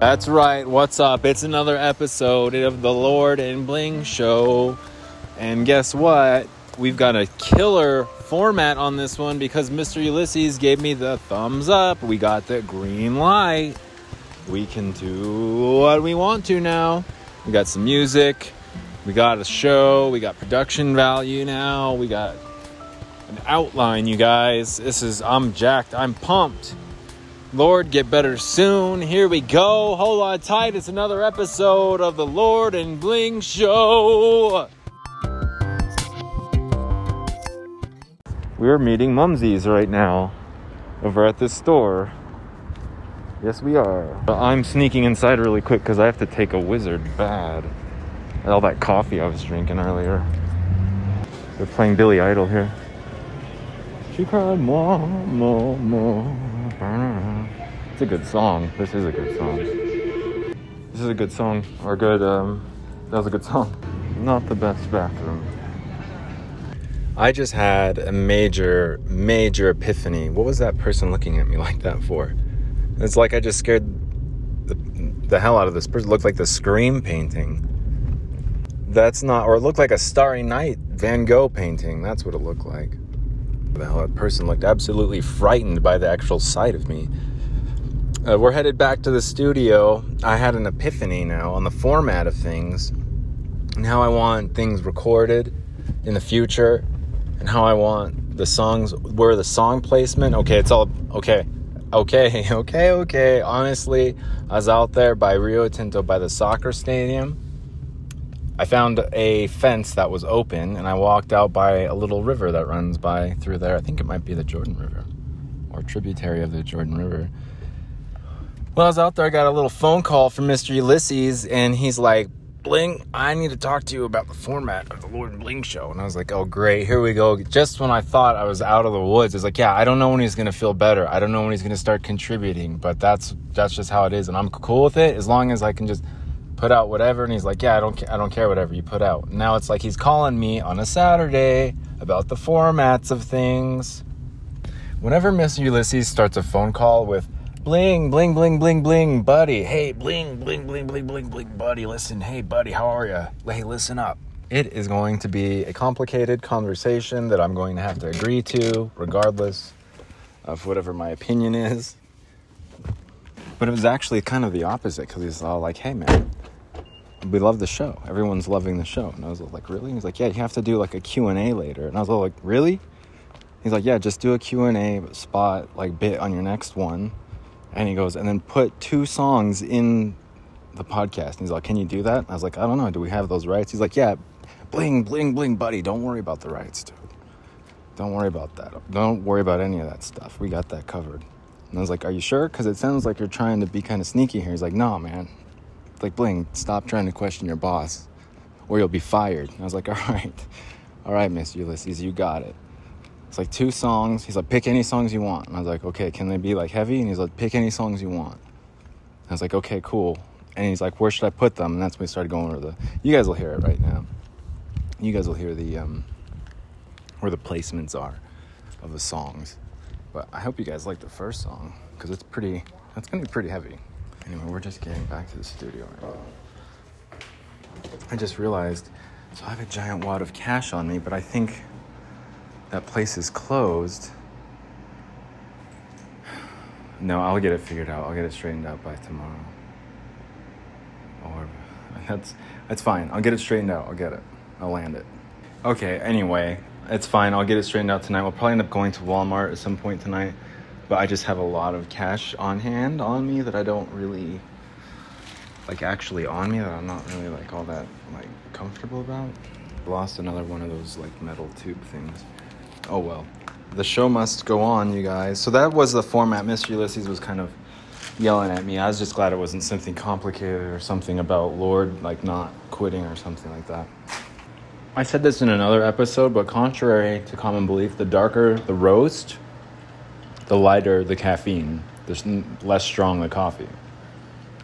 That's right. What's up? It's another episode of the Lord and Bling Show. And guess what? We've got a killer format on this one because Mr. Ulysses gave me the thumbs up. We got the green light. We can do what we want to now. We got some music. We got a show. We got production value now. We got an outline, you guys. This is, I'm jacked. I'm pumped. Lord, get better soon. Here we go. Hold on tight. It's another episode of the Lord and Bling Show. We're meeting Mumsies right now over at this store. Yes, we are. I'm sneaking inside really quick because I have to take a wizard bad. All that coffee I was drinking earlier. They're playing Billy Idol here. She cried more, more, more. It's a good song. This is a good song. This is a good song. Or good, um, that was a good song. Not the best bathroom. I just had a major, major epiphany. What was that person looking at me like that for? It's like I just scared the, the hell out of this person. It looked like the Scream painting. That's not, or it looked like a Starry Night Van Gogh painting. That's what it looked like. The hell, that person looked absolutely frightened by the actual sight of me. Uh, we're headed back to the studio. I had an epiphany now on the format of things and how I want things recorded in the future and how I want the songs, where the song placement, okay, it's all, okay, okay, okay, okay. Honestly, I was out there by Rio Tinto by the soccer stadium. I found a fence that was open and I walked out by a little river that runs by through there. I think it might be the Jordan River or tributary of the Jordan River. Well, I was out there, I got a little phone call from Mr. Ulysses, and he's like, Bling, I need to talk to you about the format of the Lord and Bling show. And I was like, oh, great, here we go. Just when I thought I was out of the woods, it's like, yeah, I don't know when he's going to feel better. I don't know when he's going to start contributing, but that's that's just how it is. And I'm cool with it as long as I can just put out whatever. And he's like, yeah, I don't, I don't care whatever you put out. Now it's like he's calling me on a Saturday about the formats of things. Whenever Mr. Ulysses starts a phone call with, Bling, bling, bling, bling, bling, buddy. Hey, bling, bling, bling, bling, bling, bling, buddy. Listen, hey, buddy, how are you? Hey, listen up. It is going to be a complicated conversation that I'm going to have to agree to, regardless of whatever my opinion is. But it was actually kind of the opposite because he's all like, hey, man, we love the show. Everyone's loving the show. And I was like, really? He's like, yeah, you have to do like a Q&A later. And I was all like, really? He's like, yeah, just do a Q&A spot, like bit on your next one and he goes, and then put two songs in the podcast. And he's like, Can you do that? I was like, I don't know. Do we have those rights? He's like, Yeah, bling, bling, bling, buddy. Don't worry about the rights, dude. Don't worry about that. Don't worry about any of that stuff. We got that covered. And I was like, Are you sure? Because it sounds like you're trying to be kind of sneaky here. He's like, No, man. It's Like, bling, stop trying to question your boss or you'll be fired. And I was like, All right. All right, Miss Ulysses, you got it. It's like two songs. He's like, pick any songs you want. And I was like, okay, can they be like heavy? And he's like, pick any songs you want. I was like, okay, cool. And he's like, where should I put them? And that's when we started going over the. You guys will hear it right now. You guys will hear the um, where the placements are of the songs. But I hope you guys like the first song because it's pretty. That's gonna be pretty heavy. Anyway, we're just getting back to the studio right now. I just realized. So I have a giant wad of cash on me, but I think that place is closed. No, I'll get it figured out. I'll get it straightened out by tomorrow. Or that's that's fine. I'll get it straightened out. I'll get it. I'll land it. Okay, anyway, it's fine. I'll get it straightened out tonight. We'll probably end up going to Walmart at some point tonight. But I just have a lot of cash on hand on me that I don't really like actually on me that I'm not really like all that like comfortable about. Lost another one of those like metal tube things oh well. The show must go on, you guys. So that was the format. Mr. Ulysses was kind of yelling at me. I was just glad it wasn't something complicated or something about Lord like not quitting or something like that. I said this in another episode, but contrary to common belief, the darker the roast, the lighter the caffeine, the less strong the coffee.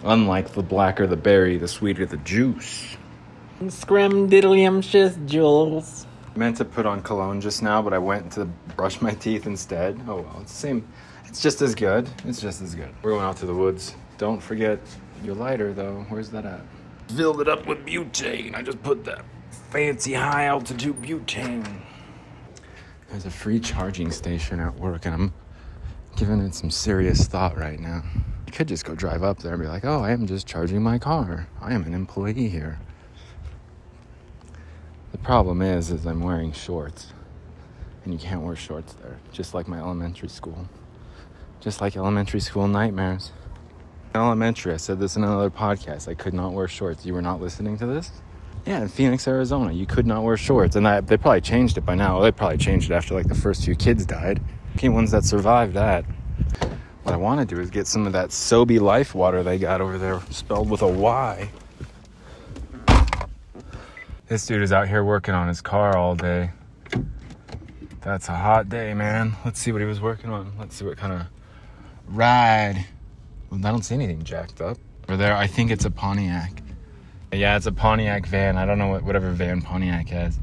Unlike the blacker the berry, the sweeter the juice. Scramdiddlyumptious Meant to put on cologne just now, but I went to brush my teeth instead. Oh well, it's the same. It's just as good. It's just as good. We're going out to the woods. Don't forget Your lighter, though, where's that at? Filled it up with butane. I just put that fancy high altitude butane. There's a free charging station at work, and I'm giving it some serious thought right now. I could just go drive up there and be like, oh, I am just charging my car. I am an employee here. Problem is, is I'm wearing shorts, and you can't wear shorts there, just like my elementary school. Just like elementary school nightmares. Elementary, I said this in another podcast. I could not wear shorts. You were not listening to this? Yeah, in Phoenix, Arizona, you could not wear shorts, and they probably changed it by now. They probably changed it after like the first few kids died. The ones that survived that. What I want to do is get some of that Sobe Life water they got over there, spelled with a Y. This dude is out here working on his car all day. That's a hot day, man. Let's see what he was working on. Let's see what kind of ride. I don't see anything jacked up. Over there, I think it's a Pontiac. Yeah, it's a Pontiac van. I don't know what whatever van Pontiac has.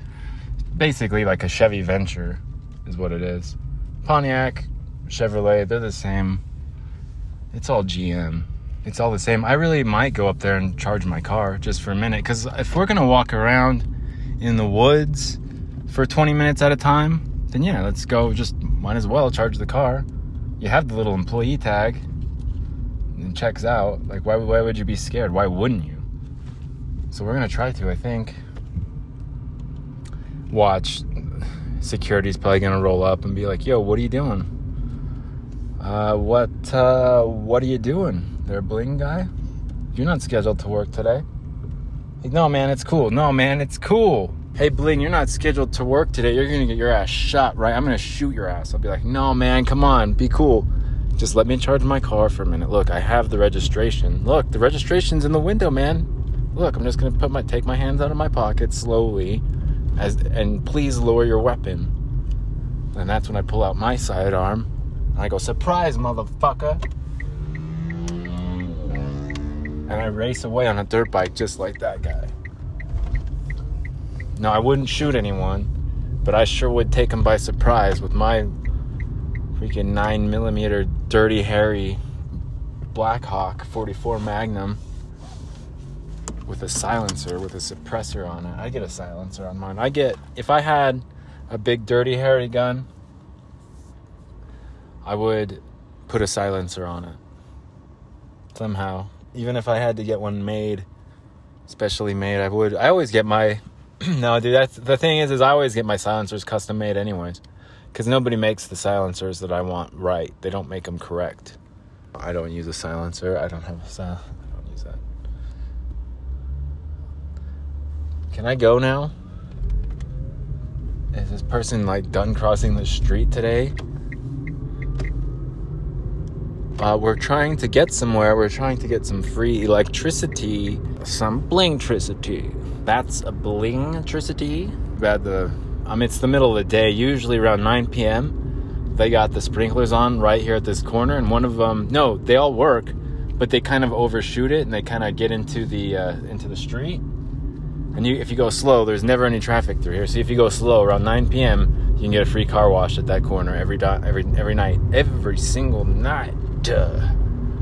Basically, like a Chevy Venture is what it is. Pontiac, Chevrolet, they're the same. It's all GM. It's all the same. I really might go up there and charge my car just for a minute because if we're gonna walk around in the woods for 20 minutes at a time, then yeah, let's go. Just might as well charge the car. You have the little employee tag. And checks out. Like, why, why would you be scared? Why wouldn't you? So we're gonna try to, I think. Watch. Security's probably gonna roll up and be like, "Yo, what are you doing? Uh, what uh, what are you doing, there, bling guy? You're not scheduled to work today." Like, no, man, it's cool. No, man, it's cool. Hey, bling, you're not scheduled to work today. You're gonna get your ass shot, right? I'm gonna shoot your ass. I'll be like, no, man, come on, be cool. Just let me charge my car for a minute. Look, I have the registration. Look, the registration's in the window, man. Look, I'm just gonna put my take my hands out of my pocket slowly, as and please lower your weapon. And that's when I pull out my sidearm. And I go, surprise, motherfucker. And I race away on a dirt bike just like that guy. No, I wouldn't shoot anyone, but I sure would take him by surprise with my freaking 9 millimeter dirty Harry Blackhawk 44 Magnum with a silencer with a suppressor on it. I get a silencer on mine. I get if I had a big dirty hairy gun, I would put a silencer on it. Somehow. Even if I had to get one made, specially made, I would I always get my no, dude, that's the thing is is I always get my silencers custom made anyways. Cuz nobody makes the silencers that I want right. They don't make them correct. I don't use a silencer. I don't have a silencer. I don't use that. Can I go now? Is this person like done crossing the street today? Uh, we're trying to get somewhere. We're trying to get some free electricity, some bling blingtricity. That's a bling blingtricity. Bad the um, it's the middle of the day. Usually around 9 p.m. They got the sprinklers on right here at this corner, and one of them. No, they all work, but they kind of overshoot it, and they kind of get into the uh, into the street and you, if you go slow, there's never any traffic through here. So if you go slow around 9 p.m., you can get a free car wash at that corner every do- every every night, every single night. Duh.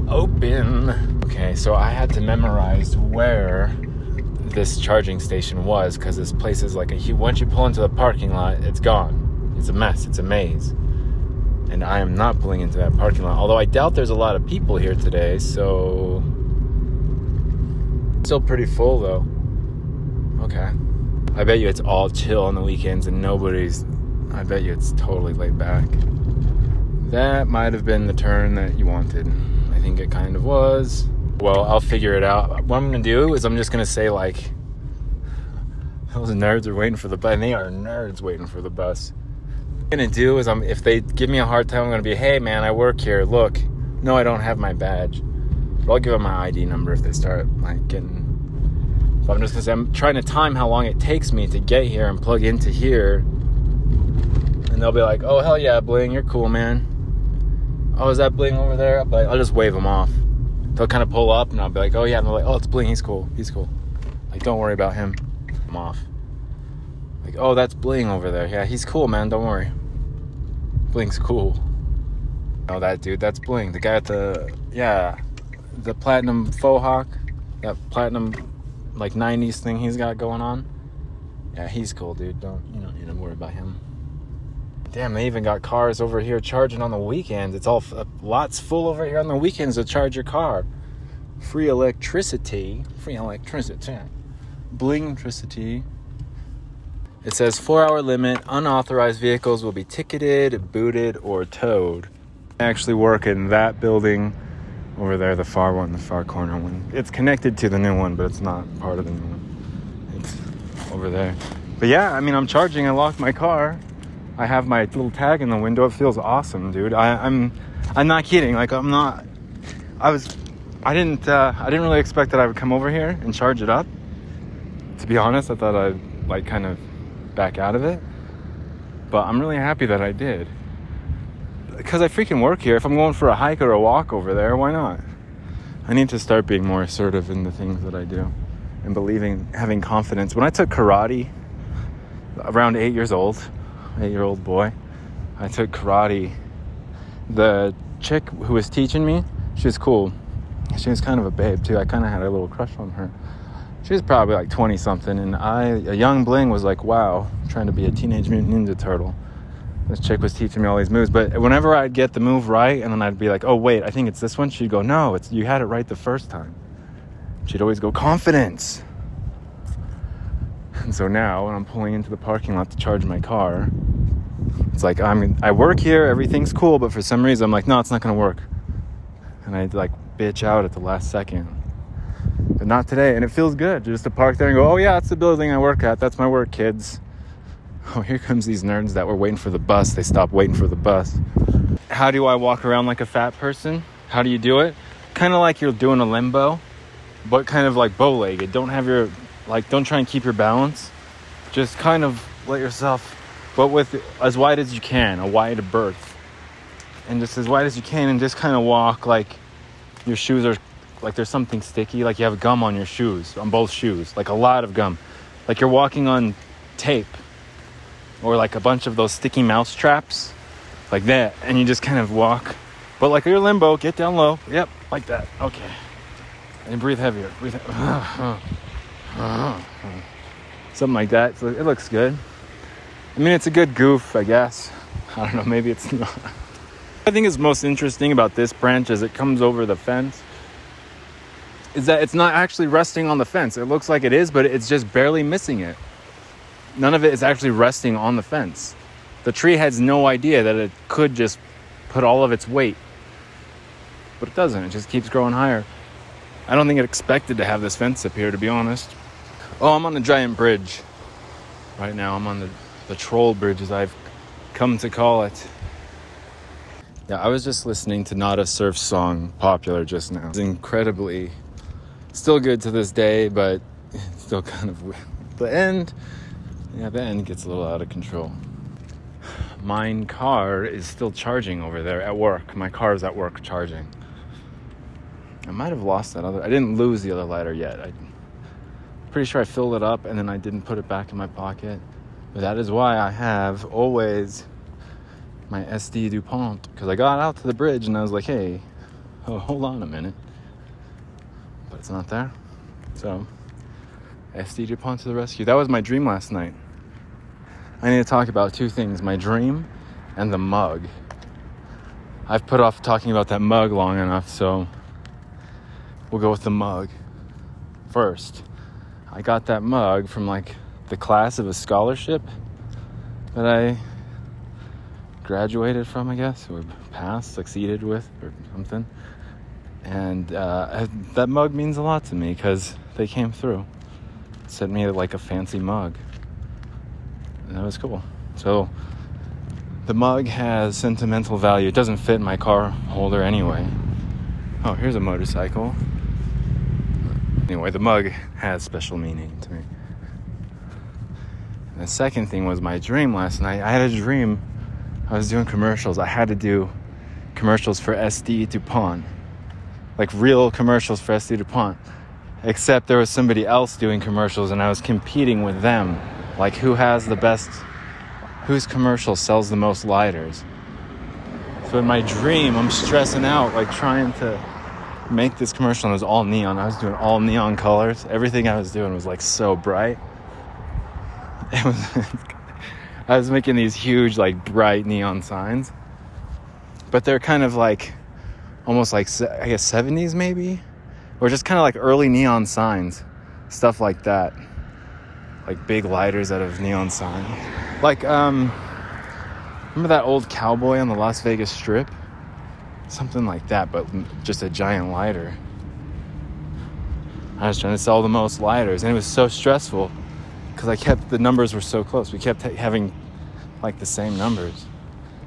Open. Okay, so I had to memorize where this charging station was because this place is like a huge once you pull into the parking lot, it's gone. It's a mess. It's a maze. And I am not pulling into that parking lot. Although I doubt there's a lot of people here today, so still pretty full though. Okay. I bet you it's all chill on the weekends and nobody's. I bet you it's totally laid back. That might have been the turn that you wanted. I think it kind of was. Well, I'll figure it out. What I'm gonna do is I'm just gonna say, like, those nerds are waiting for the bus. And they are nerds waiting for the bus. What I'm gonna do is, I'm if they give me a hard time, I'm gonna be, hey man, I work here. Look, no, I don't have my badge. But I'll give them my ID number if they start like getting but I'm just gonna say I'm trying to time how long it takes me to get here and plug into here. And they'll be like, "Oh hell yeah, Bling, you're cool, man." Oh, is that Bling over there? I'll just wave them off. They'll kind of pull up, and I'll be like, "Oh yeah," and they're like, "Oh, it's Bling. He's cool. He's cool. Like, don't worry about him. I'm off." Like, "Oh, that's Bling over there. Yeah, he's cool, man. Don't worry. Bling's cool." Oh, that dude, that's Bling. The guy at the yeah, the platinum faux hawk, that platinum like 90s thing he's got going on. Yeah, he's cool, dude. Don't you don't worry about him. Damn, they even got cars over here charging on the weekends. It's all uh, lots full over here on the weekends to charge your car. Free electricity. Free electricity. Blingtricity. It says four hour limit. Unauthorized vehicles will be ticketed, booted, or towed. I actually work in that building over there, the far one, the far corner one. It's connected to the new one, but it's not part of the new one. It's over there. But yeah, I mean, I'm charging. I locked my car. I have my little tag in the window. It feels awesome, dude. I, I'm, I'm not kidding. Like I'm not. I was, I didn't, uh, I didn't really expect that I would come over here and charge it up. To be honest, I thought I'd like kind of back out of it. But I'm really happy that I did. Because I freaking work here. If I'm going for a hike or a walk over there, why not? I need to start being more assertive in the things that I do and believing, having confidence. When I took karate around eight years old, eight year old boy. I took karate. The chick who was teaching me, she was cool. She was kind of a babe too. I kind of had a little crush on her. She was probably like 20 something, and I, a young bling, was like, wow, trying to be a teenage mutant ninja turtle. This chick was teaching me all these moves, but whenever I'd get the move right, and then I'd be like, oh, wait, I think it's this one, she'd go, no, it's you had it right the first time. She'd always go, confidence. And so now, when I'm pulling into the parking lot to charge my car, it's like I'm I work here, everything's cool, but for some reason I'm like, no, it's not gonna work. And I like bitch out at the last second. But not today, and it feels good just to park there and go, oh yeah, that's the building I work at. That's my work, kids. Oh, here comes these nerds that were waiting for the bus. They stopped waiting for the bus. How do I walk around like a fat person? How do you do it? Kind of like you're doing a limbo, but kind of like bow-legged. Don't have your like don't try and keep your balance. Just kind of let yourself but with as wide as you can, a wide berth. And just as wide as you can and just kind of walk like your shoes are like there's something sticky, like you have gum on your shoes, on both shoes, like a lot of gum. Like you're walking on tape or like a bunch of those sticky mouse traps, like that. And you just kind of walk. But like you're limbo, get down low. Yep, like that. Okay. And breathe heavier. Breathe. Uh-huh. Something like that. So it looks good. I mean, it's a good goof, I guess. I don't know, maybe it's not. I think is most interesting about this branch as it comes over the fence is that it's not actually resting on the fence. It looks like it is, but it's just barely missing it. None of it is actually resting on the fence. The tree has no idea that it could just put all of its weight. But it doesn't. It just keeps growing higher. I don't think it expected to have this fence up here, to be honest. Oh, I'm on the giant bridge right now. I'm on the, the troll bridge, as I've come to call it. Yeah, I was just listening to Nada Surf's song, Popular, just now. It's incredibly, still good to this day, but it's still kind of the end. Yeah, the end gets a little out of control. Mine car is still charging over there at work. My car is at work charging. I might have lost that other. I didn't lose the other lighter yet. I pretty sure I filled it up and then I didn't put it back in my pocket. But that is why I have always my S.T. Dupont because I got out to the bridge and I was like, hey, oh, hold on a minute. But it's not there. So, S.T. Dupont to the rescue. That was my dream last night. I need to talk about two things my dream and the mug. I've put off talking about that mug long enough, so we'll go with the mug first. I got that mug from like the class of a scholarship that I graduated from, I guess, or passed, succeeded with, or something. And uh, that mug means a lot to me because they came through, sent me like a fancy mug, and that was cool. So the mug has sentimental value. It doesn't fit my car holder anyway. Oh, here's a motorcycle. Anyway, the mug has special meaning to me. And the second thing was my dream last night. I had a dream. I was doing commercials. I had to do commercials for S.T. Dupont. Like real commercials for S.T. Dupont. Except there was somebody else doing commercials and I was competing with them. Like who has the best, whose commercial sells the most lighters. So in my dream, I'm stressing out, like trying to make this commercial and it was all neon. I was doing all neon colors. Everything I was doing was like so bright. It was I was making these huge like bright neon signs. But they're kind of like almost like I guess 70s maybe or just kind of like early neon signs. Stuff like that. Like big lighters out of neon signs. Like um remember that old cowboy on the Las Vegas strip? Something like that, but just a giant lighter. I was trying to sell the most lighters, and it was so stressful because I kept the numbers were so close. We kept having like the same numbers.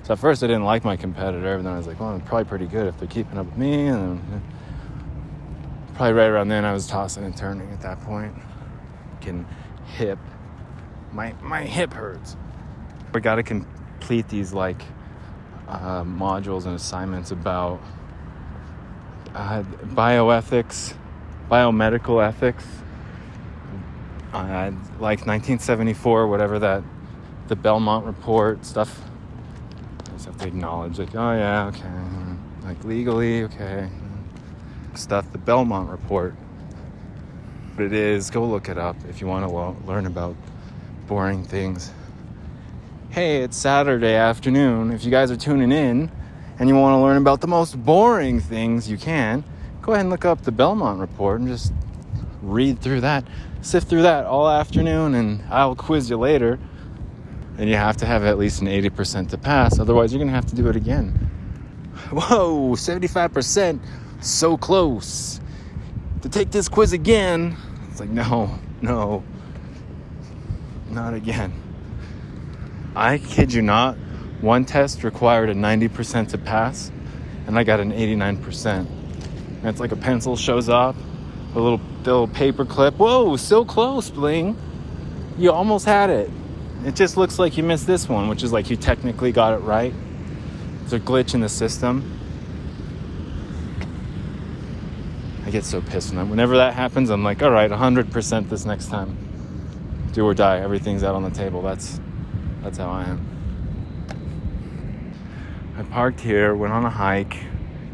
So at first I didn't like my competitor, but then I was like, well, I'm probably pretty good if they're keeping up with me. And probably right around then I was tossing and turning at that point. Can hip. My my hip hurts. We got to complete these like uh, modules and assignments about uh, bioethics, biomedical ethics, uh, like 1974, whatever that, the Belmont report stuff. I just have to acknowledge, like, oh yeah, okay, like legally, okay, stuff. The Belmont report. But it is, go look it up if you want to lo- learn about boring things hey, it's Saturday afternoon. If you guys are tuning in and you want to learn about the most boring things you can, go ahead and look up the Belmont Report and just read through that, sift through that all afternoon, and I'll quiz you later. And you have to have at least an 80% to pass, otherwise, you're going to have to do it again. Whoa, 75%, so close. To take this quiz again, it's like, no, no, not again. I kid you not, one test required a 90% to pass, and I got an 89%. And it's like a pencil shows up, a little, little paper clip. Whoa, so close, Bling. You almost had it. It just looks like you missed this one, which is like you technically got it right. It's a glitch in the system. I get so pissed when that. Whenever that happens, I'm like, all right, 100% this next time. Do or die. Everything's out on the table. That's that's how I am. I parked here, went on a hike,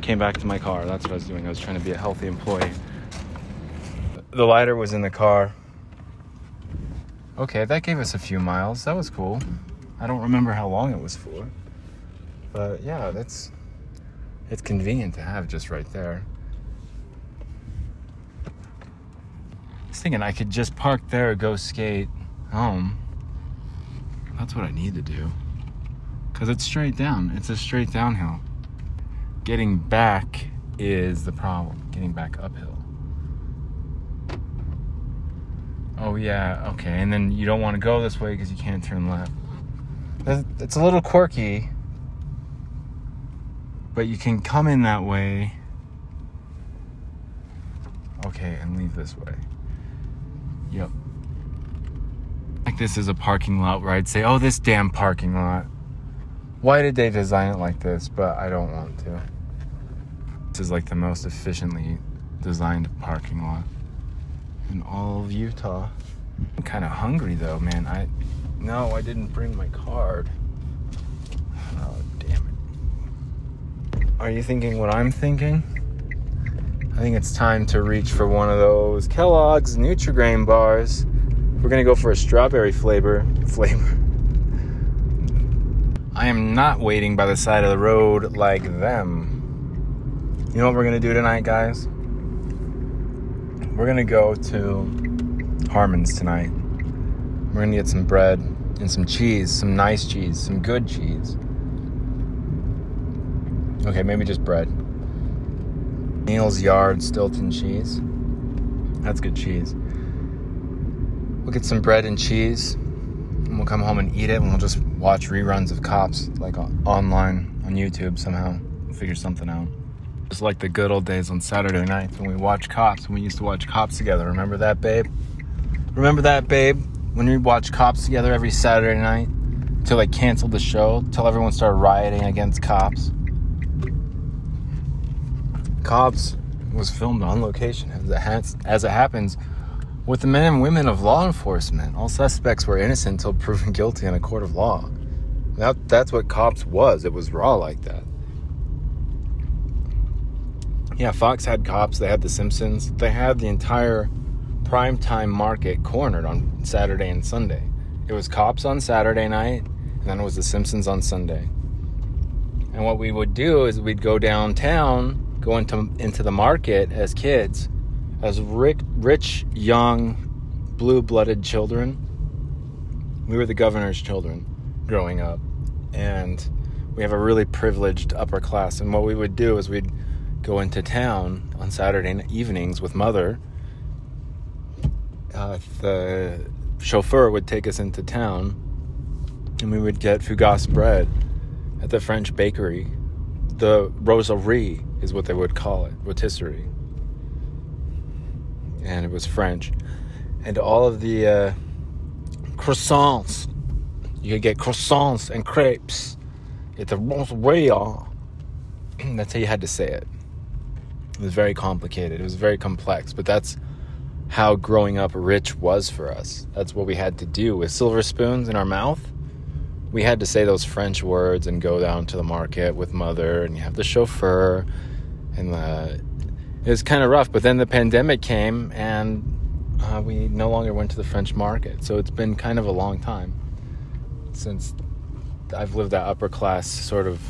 came back to my car. That's what I was doing. I was trying to be a healthy employee. The lighter was in the car. Okay, that gave us a few miles. That was cool. I don't remember how long it was for. But yeah, that's it's convenient to have just right there. I was thinking I could just park there, go skate home. That's what I need to do. Because it's straight down. It's a straight downhill. Getting back is the problem. Getting back uphill. Oh, yeah, okay. And then you don't want to go this way because you can't turn left. It's a little quirky, but you can come in that way. Okay, and leave this way. Yep this is a parking lot where I'd say, oh, this damn parking lot. Why did they design it like this? But I don't want to. This is like the most efficiently designed parking lot in all of Utah. I'm kind of hungry though, man. I no, I didn't bring my card. Oh, damn it. Are you thinking what I'm thinking? I think it's time to reach for one of those Kellogg's Nutri-Grain bars. We're gonna go for a strawberry flavor. Flavor. I am not waiting by the side of the road like them. You know what we're gonna do tonight, guys? We're gonna go to Harmon's tonight. We're gonna get some bread and some cheese, some nice cheese, some good cheese. Okay, maybe just bread. Neal's Yard Stilton cheese. That's good cheese. We'll get some bread and cheese, and we'll come home and eat it, and we'll just watch reruns of Cops, like online on YouTube somehow. We'll figure something out. Just like the good old days on Saturday nights when we watched Cops, and we used to watch Cops together. Remember that, babe? Remember that, babe? When we watched Cops together every Saturday night until they canceled the show, until everyone started rioting against Cops. Cops was filmed on location. As it, as it happens, with the men and women of law enforcement. All suspects were innocent until proven guilty in a court of law. That, that's what cops was. It was raw like that. Yeah, Fox had cops, they had The Simpsons, they had the entire primetime market cornered on Saturday and Sunday. It was cops on Saturday night, and then it was The Simpsons on Sunday. And what we would do is we'd go downtown, go into into the market as kids, as rich, rich young, blue-blooded children. We were the governor's children growing up, and we have a really privileged upper class. And what we would do is we'd go into town on Saturday evenings with mother. Uh, the chauffeur would take us into town, and we would get fougasse bread at the French bakery. The roserie is what they would call it, rotisserie. And it was French. And all of the uh, croissants, you could get croissants and crepes at the roserie. That's how you had to say it. It was very complicated. It was very complex, but that's how growing up rich was for us. That's what we had to do with silver spoons in our mouth we had to say those French words and go down to the market with mother, and you have the chauffeur, and the, it was kind of rough. But then the pandemic came, and uh, we no longer went to the French market. So it's been kind of a long time since I've lived that upper class sort of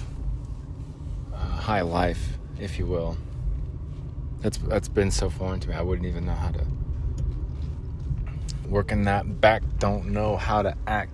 uh, high life, if you will. That's that's been so foreign to me. I wouldn't even know how to work in that back. Don't know how to act.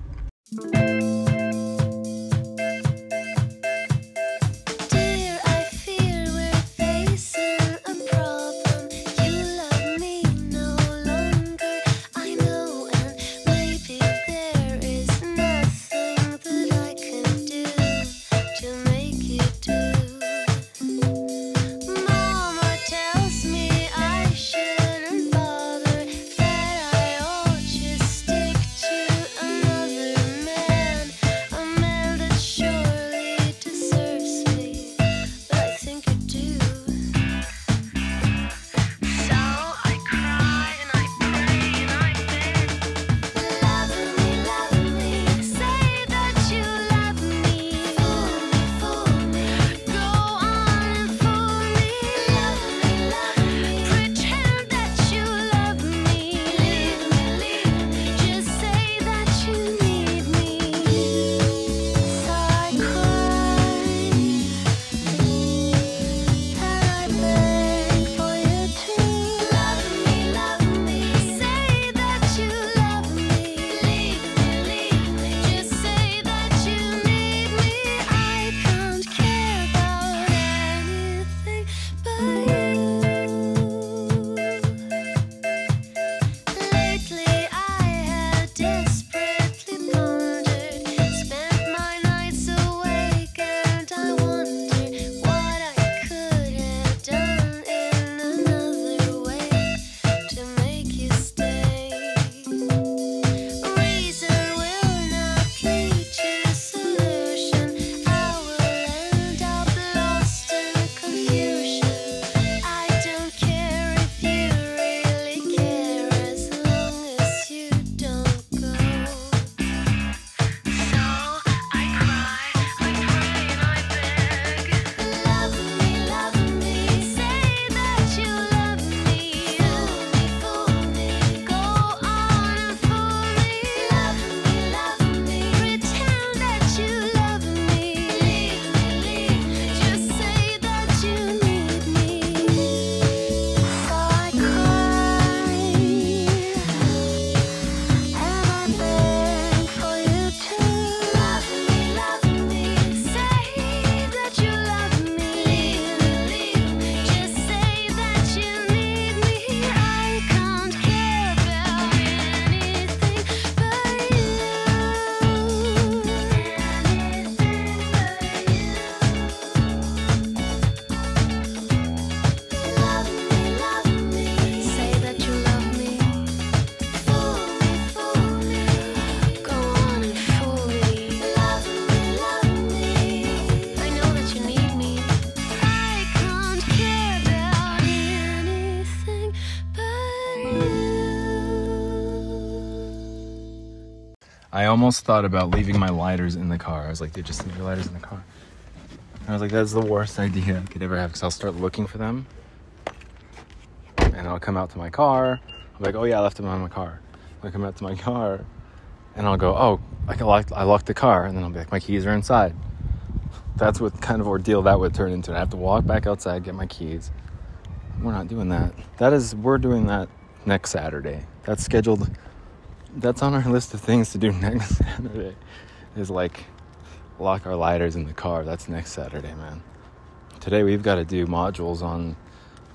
Almost thought about leaving my lighters in the car. I was like, dude, just leave your lighters in the car. I was like, that's the worst idea I could ever have because I'll start looking for them and I'll come out to my car. I'm like, oh yeah, I left them in my car. I come out to my car, and I'll go, oh, I I locked the car, and then I'll be like, my keys are inside. That's what kind of ordeal that would turn into. I have to walk back outside, get my keys. We're not doing that. That is, we're doing that next Saturday. That's scheduled. That's on our list of things to do next Saturday. Is like lock our lighters in the car. That's next Saturday, man. Today we've got to do modules on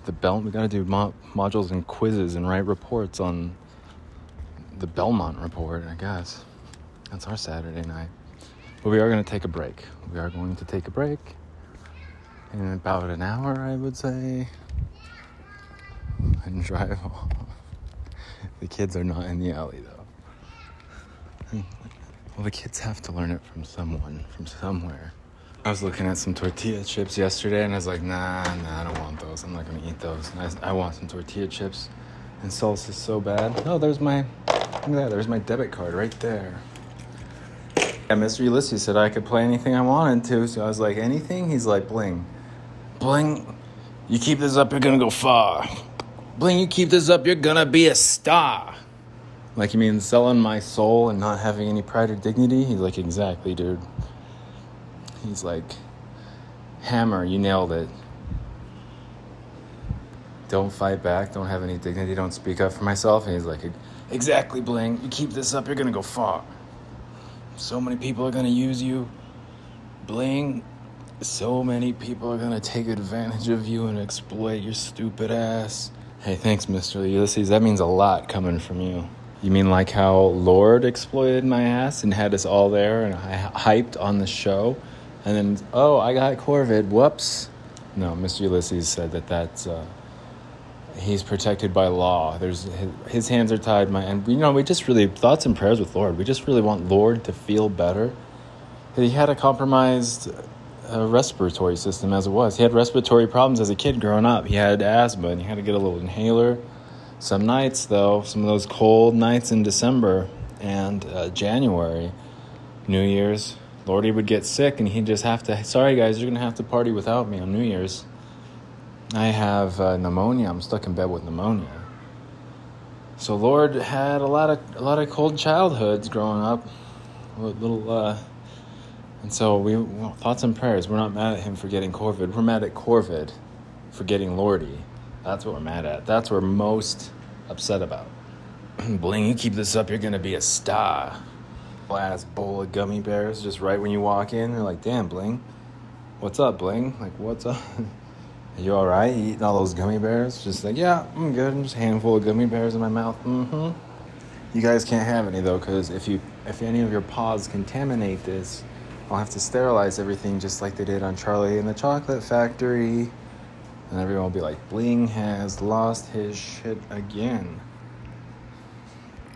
the belt. We got to do mo- modules and quizzes and write reports on the Belmont report. I guess that's our Saturday night. But we are going to take a break. We are going to take a break in about an hour, I would say, and drive off. The kids are not in the alley though. Mm. Well, the kids have to learn it from someone, from somewhere. I was looking at some tortilla chips yesterday and I was like, nah, nah, I don't want those. I'm not gonna eat those. I, I want some tortilla chips and salsa is so bad. Oh, there's my, look at that, there's my debit card right there. Yeah, Mr. Ulysses said I could play anything I wanted to, so I was like, anything? He's like, bling. Bling, you keep this up, you're gonna go far. Bling, you keep this up, you're gonna be a star. Like, you mean selling my soul and not having any pride or dignity? He's like, exactly, dude. He's like, Hammer, you nailed it. Don't fight back, don't have any dignity, don't speak up for myself. And he's like, exactly, Bling. You keep this up, you're gonna go far. So many people are gonna use you. Bling, so many people are gonna take advantage of you and exploit your stupid ass. Hey, thanks, Mr. Ulysses. That means a lot coming from you. You mean like how Lord exploited my ass and had us all there and I hyped on the show? And then, oh, I got Corvid. Whoops. No, Mr. Ulysses said that that's, uh, he's protected by law. There's his, his hands are tied. My and you know we just really thoughts and prayers with Lord. We just really want Lord to feel better. He had a compromised uh, respiratory system as it was. He had respiratory problems as a kid growing up. He had asthma and he had to get a little inhaler. Some nights though, some of those cold nights in December and uh, January, New Year's, Lordy would get sick and he'd just have to. Sorry guys, you're gonna have to party without me on New Year's. I have uh, pneumonia. I'm stuck in bed with pneumonia. So Lord had a lot of a lot of cold childhoods growing up, little, uh, and so we well, thoughts and prayers. We're not mad at him for getting Corvid. We're mad at Corvid for getting Lordy. That's what we're mad at. That's what we're most upset about. Bling, you keep this up, you're gonna be a star. Last bowl of gummy bears, just right when you walk in, you're like, damn, Bling, what's up, Bling? Like, what's up? Are you all right? Eating all those gummy bears? Just like, yeah, I'm good. I'm just a handful of gummy bears in my mouth. Mm-hmm. You guys can't have any though, because if you if any of your paws contaminate this, I'll have to sterilize everything just like they did on Charlie and the Chocolate Factory. And everyone will be like, Bling has lost his shit again.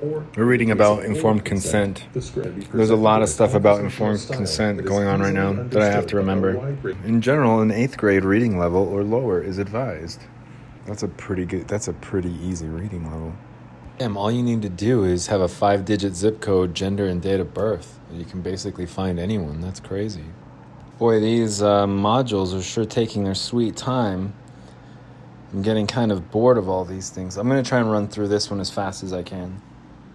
We're reading about informed consent. There's a lot of stuff about informed consent going on right now that I have to remember. In general, an eighth grade reading level or lower is advised. That's a pretty good. That's a pretty easy reading level. Damn, all you need to do is have a five-digit zip code, gender, and date of birth. You can basically find anyone. That's crazy. Boy, these uh, modules are sure taking their sweet time. I'm getting kind of bored of all these things. I'm gonna try and run through this one as fast as I can.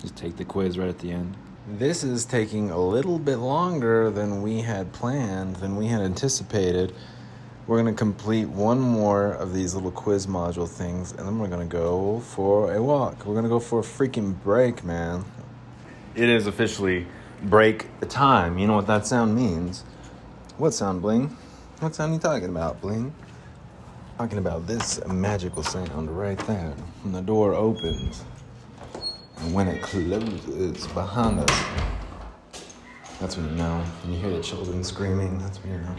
Just take the quiz right at the end. This is taking a little bit longer than we had planned, than we had anticipated. We're going to complete one more of these little quiz module things, and then we're going to go for a walk. We're going to go for a freaking break, man. It is officially break time. You know what that sound means. What sound, Bling? What sound are you talking about, Bling? Talking about this magical sound right there. When the door opens and when it closes behind us, that's when you know. When you hear the children screaming, that's when you know.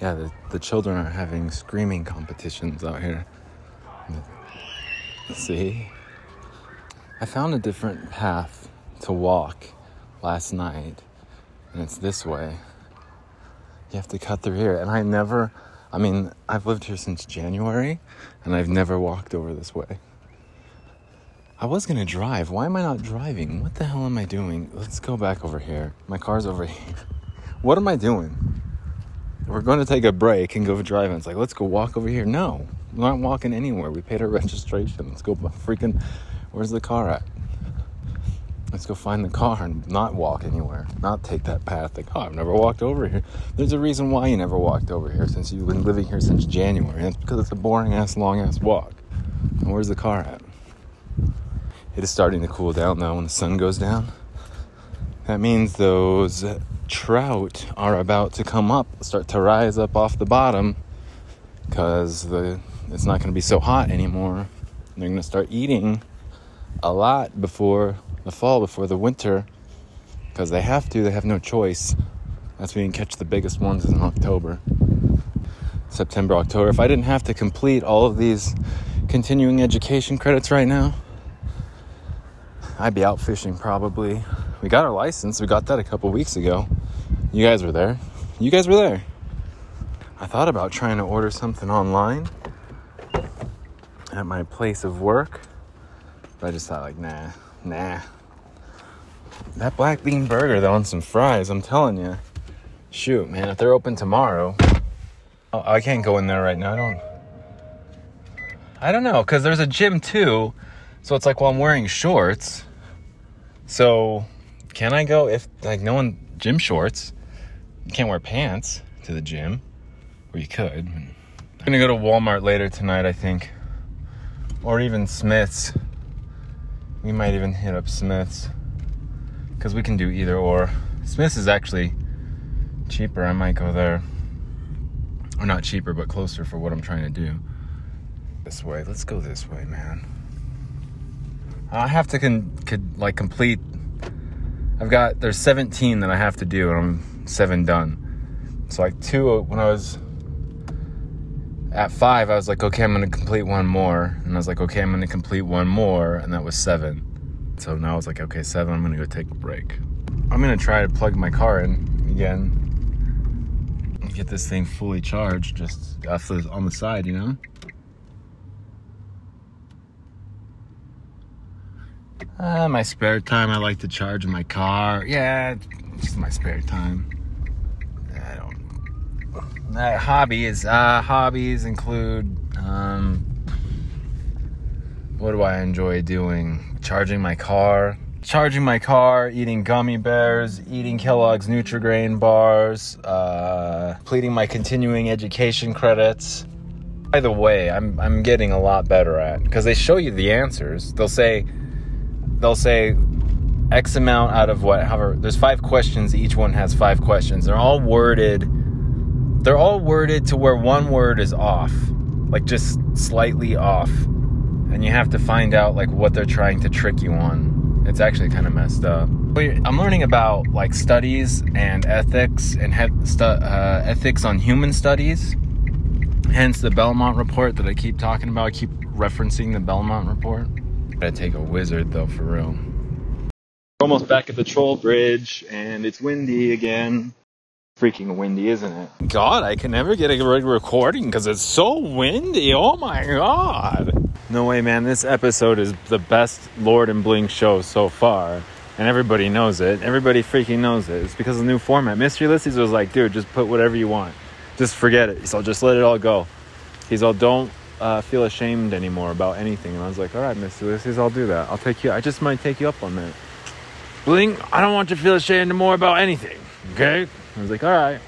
Yeah, the, the children are having screaming competitions out here. See? I found a different path to walk last night, and it's this way. You have to cut through here, and I never, I mean, I've lived here since January, and I've never walked over this way. I was gonna drive. Why am I not driving? What the hell am I doing? Let's go back over here. My car's over here. What am I doing? we're going to take a break and go driving. It's like, let's go walk over here. No, we're not walking anywhere. We paid our registration. Let's go freaking, where's the car at? Let's go find the car and not walk anywhere. Not take that path. Like, oh, I've never walked over here. There's a reason why you never walked over here since you've been living here since January. It's because it's a boring ass, long ass walk. And where's the car at? It is starting to cool down now when the sun goes down. That means those trout are about to come up, start to rise up off the bottom because the it's not going to be so hot anymore. They're going to start eating a lot before the fall, before the winter, because they have to. They have no choice. That's when you can catch the biggest ones in October, September, October. If I didn't have to complete all of these continuing education credits right now, I'd be out fishing probably. We got our license. We got that a couple weeks ago. You guys were there. You guys were there. I thought about trying to order something online at my place of work, but I just thought, like, nah, nah. That black bean burger, though, and some fries, I'm telling you. Shoot, man, if they're open tomorrow, oh, I can't go in there right now. I don't. I don't know, because there's a gym too. So it's like, well, I'm wearing shorts. So can I go if, like, no one, gym shorts? You can't wear pants to the gym. Or you could. I'm gonna go to Walmart later tonight, I think. Or even Smith's. We might even hit up Smith's. Because we can do either or. Smith's is actually cheaper. I might go there. Or not cheaper, but closer for what I'm trying to do. This way. Let's go this way, man. Uh, I have to con- could like complete. I've got there's 17 that I have to do, and I'm seven done. So like two uh, when I was at five, I was like, okay, I'm gonna complete one more, and I was like, okay, I'm gonna complete one more, and that was seven. So now I was like, okay, seven. I'm gonna go take a break. I'm gonna try to plug my car in again. Get this thing fully charged, just off the, on the side, you know. Uh, my spare time, I like to charge my car. Yeah, just my spare time. I don't. Uh, hobbies. Uh, hobbies include. Um, what do I enjoy doing? Charging my car. Charging my car, eating gummy bears, eating Kellogg's Nutrigrain bars, uh, completing my continuing education credits. By the way, I'm I'm getting a lot better at because they show you the answers. They'll say they'll say X amount out of what, however, there's five questions. Each one has five questions. They're all worded. They're all worded to where one word is off, like just slightly off, and you have to find out like what they're trying to trick you on. It's actually kind of messed up. I'm learning about like studies and ethics and he- stu- uh, ethics on human studies. Hence the Belmont report that I keep talking about. I keep referencing the Belmont report. Gotta take a wizard though, for real. We're almost back at the troll bridge, and it's windy again. Freaking windy, isn't it? God, I can never get a good recording because it's so windy. Oh my god. No way, man. This episode is the best Lord and Bling show so far. And everybody knows it. Everybody freaking knows it. It's because of the new format. Mr. Ulysses was like, dude, just put whatever you want. Just forget it. So just let it all go. He's all, don't uh, feel ashamed anymore about anything. And I was like, all right, Mr. Ulysses, I'll do that. I'll take you. I just might take you up on that. Bling, I don't want you to feel ashamed anymore about anything. Okay? I was like, all right.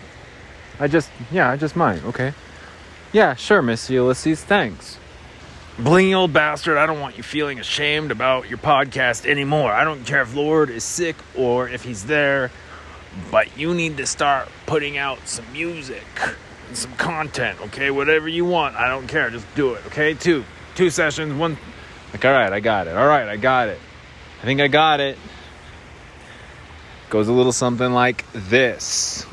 I just, yeah, I just might. Okay. Yeah, sure, Mr. Ulysses. Thanks. Blingy old bastard, I don't want you feeling ashamed about your podcast anymore. I don't care if Lord is sick or if he's there, but you need to start putting out some music and some content, okay? Whatever you want, I don't care. Just do it, okay? Two, two sessions, one. Like, all right, I got it. All right, I got it. I think I got it. Goes a little something like this.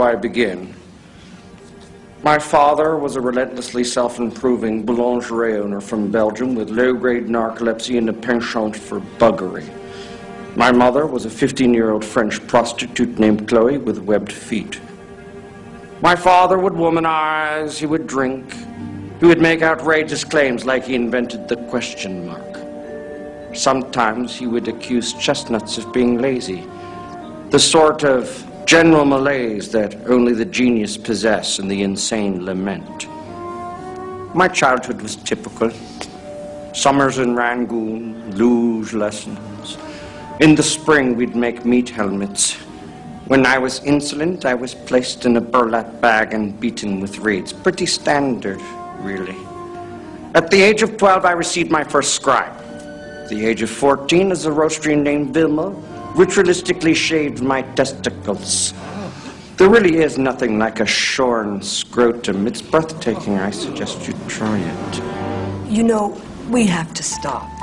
Do I begin? My father was a relentlessly self-improving boulangerie owner from Belgium with low-grade narcolepsy and a penchant for buggery. My mother was a 15-year-old French prostitute named Chloe with webbed feet. My father would womanize, he would drink, he would make outrageous claims like he invented the question mark. Sometimes he would accuse chestnuts of being lazy, the sort of general malaise that only the genius possess and the insane lament. My childhood was typical. Summers in Rangoon, luge lessons. In the spring, we'd make meat helmets. When I was insolent, I was placed in a burlap bag and beaten with reeds. Pretty standard, really. At the age of 12, I received my first scribe. At the age of 14, a Zoroastrian named Vilma ritualistically shaved my testicles. There really is nothing like a shorn scrotum. It's breathtaking. I suggest you try it. You know, we have to stop.